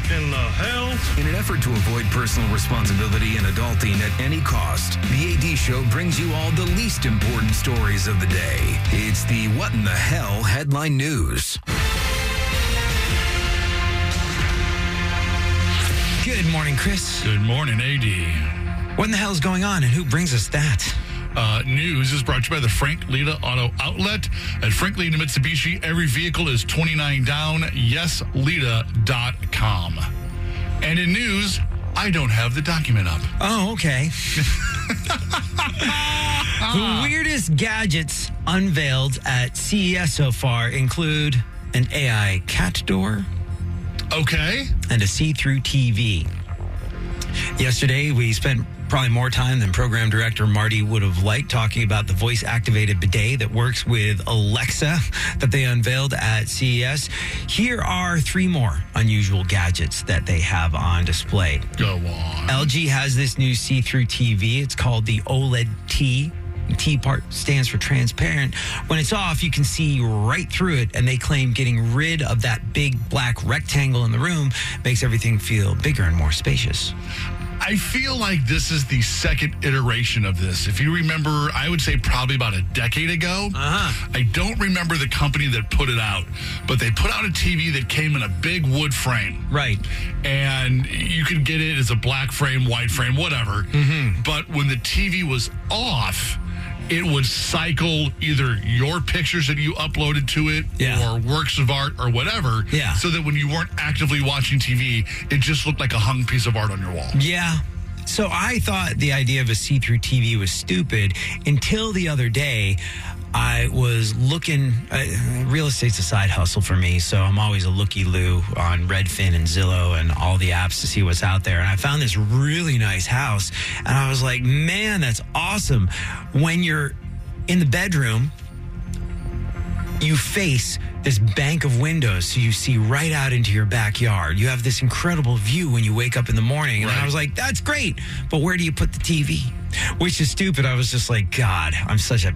What in the hell? In an effort to avoid personal responsibility and adulting at any cost, the AD Show brings you all the least important stories of the day. It's the What in the Hell headline news. Good morning, Chris. Good morning, AD. What in the hell is going on and who brings us that? Uh, news is brought to you by the Frank Leta Auto Outlet. At Frank Leta Mitsubishi, every vehicle is 29 down. YesLeta.com. And in news, I don't have the document up. Oh, okay. the weirdest gadgets unveiled at CES so far include an AI cat door Okay. and a see through TV. Yesterday, we spent probably more time than program director Marty would have liked talking about the voice activated bidet that works with Alexa that they unveiled at CES. Here are three more unusual gadgets that they have on display. Go on. LG has this new see through TV. It's called the OLED T. T part stands for transparent. When it's off, you can see right through it, and they claim getting rid of that big black rectangle in the room makes everything feel bigger and more spacious. I feel like this is the second iteration of this. If you remember, I would say probably about a decade ago. Uh-huh. I don't remember the company that put it out, but they put out a TV that came in a big wood frame. Right. And you could get it as a black frame, white frame, whatever. Mm-hmm. But when the TV was off, it would cycle either your pictures that you uploaded to it Yeah. or works of art or whatever. Yeah. So that when you weren't actively watching TV, it just looked like a hung piece of art on your wall. Yeah. So I thought the idea of a see through TV was stupid until the other day. I was looking, uh, real estate's a side hustle for me. So I'm always a looky loo on Redfin and Zillow and all the apps to see what's out there. And I found this really nice house. And I was like, man, that's awesome. When you're in the bedroom, you face this bank of windows so you see right out into your backyard. You have this incredible view when you wake up in the morning. And I was like, that's great. But where do you put the TV? Which is stupid. I was just like, God, I'm such a.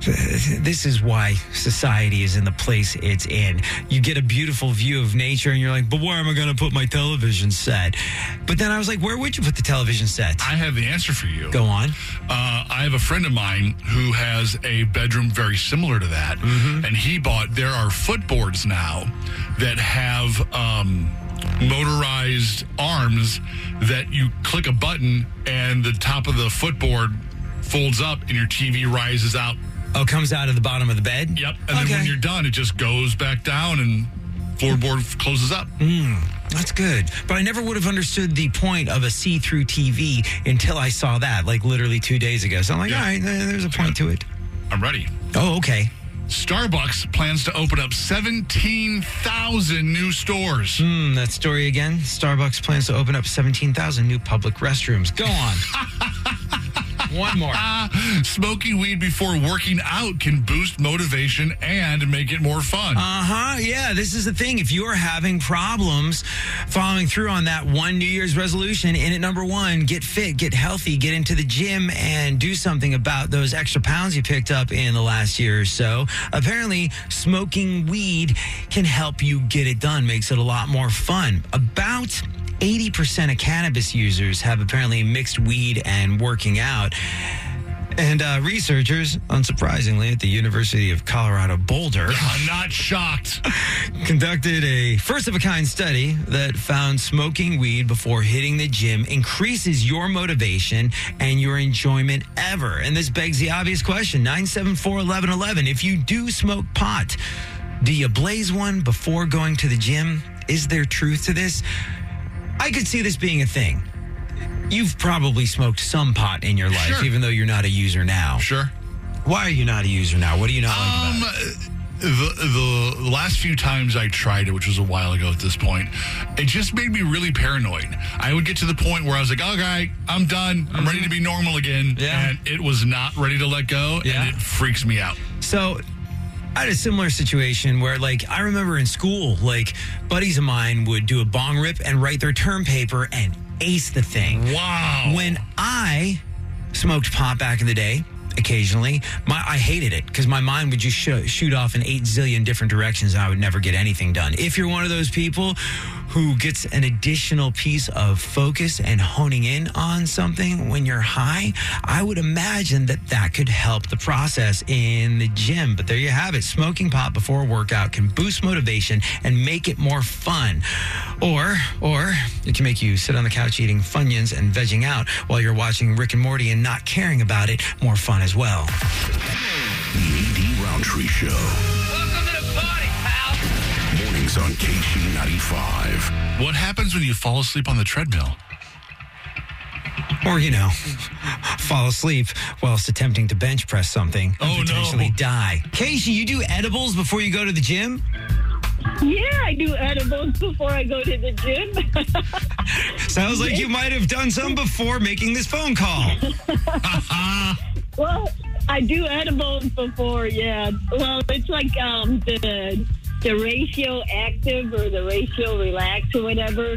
This is why society is in the place it's in. You get a beautiful view of nature and you're like, but where am I going to put my television set? But then I was like, where would you put the television set? I have the answer for you. Go on. Uh, I have a friend of mine who has a bedroom very similar to that, Mm-hmm. and he bought. There are footboards now that have um, motorized arms that you click a button and the top of the footboard folds up and your TV rises out. Oh, comes out of the bottom of the bed? Yep, and then when you're done, it just goes back down and floorboard closes up. Hmm, that's good. But I never would have understood the point of a see through TV until I saw that, like literally two days ago. So I'm like, Yeah. all right, there's a point to it. I'm ready. Oh, okay. Starbucks plans to open up 17,000 new stores. Hmm, that story again. Starbucks plans to open up 17,000 new public restrooms. Go on. One more. Smoking weed before working out can boost motivation and make it more fun. Uh huh. Yeah, this is the thing. If you are having problems following through on that one New Year's resolution, in at number one, get fit, get healthy, get into the gym, and do something about those extra pounds you picked up in the last year or so. Apparently, smoking weed can help you get it done, makes it a lot more fun. About 80% of cannabis users have apparently mixed weed and working out. And uh, researchers, unsurprisingly, at the University of Colorado Boulder, I'm not shocked. conducted a first of a kind study that found smoking weed before hitting the gym increases your motivation and your enjoyment ever. And this begs the obvious question 974 1111. If you do smoke pot, do you blaze one before going to the gym? Is there truth to this? I could see this being a thing. You've probably smoked some pot in your life, Sure. even though you're not a user now. Sure. Why are you not a user now? What do you not like Um, about it? the the last few times I tried it, which was a while ago at this point, it just made me really paranoid. I would get to the point where I was like, "Okay, I'm done. I'm ready to be normal again," Yeah. and it was not ready to let go, Yeah. and it freaks me out. So I had a similar situation where, like, I remember in school, like, buddies of mine would do a bong rip and write their term paper and ace the thing. Wow. When I smoked pot back in the day, occasionally, my I hated it because my mind would just sh- shoot off in eight zillion different directions and I would never get anything done. If you're one of those people who gets an additional piece of focus and honing in on something when you're high, I would imagine that that could help the process in the gym. But there you have it. Smoking pot before a workout can boost motivation and make it more fun. Or, or it can make you sit on the couch eating Funyuns and vegging out while you're watching Rick and Morty and not caring about it more fun as well. The AD Roundtree Show. Welcome to the party, pal. Mornings on KSHE 95. What happens when you fall asleep on the treadmill? Or, you know, fall asleep whilst attempting to bench press something and Oh, no. potentially die. Casey, you do edibles before you go to the gym? Yeah, I do edibles before I go to the gym. Sounds like you might have done some before making this phone call. well, I do edibles before, yeah. Well, it's like um the the ratio active or the ratio relax or whatever,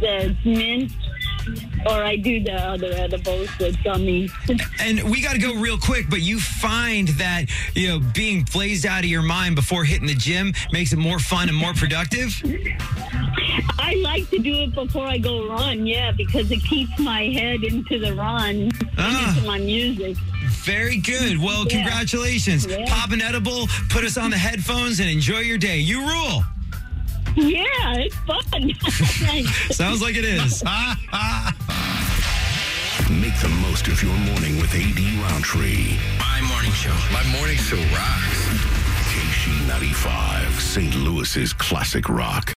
the mint. Or I do the other edibles, the gummies. And we got to go real quick, but you find that, you know, being blazed out of your mind before hitting the gym makes it more fun and more productive? I like to do it before I go run, yeah, because it keeps my head into the run, Ah. and into my music. Very good. Well, Yeah. congratulations. Yeah. Pop an edible, put us on the headphones, and enjoy your day. You rule. Yeah, it's fun. Sounds like it is. Make the most of your morning with AD Roundtree. My morning show. My morning show rocks. KSHE 95, St. Louis's classic rock.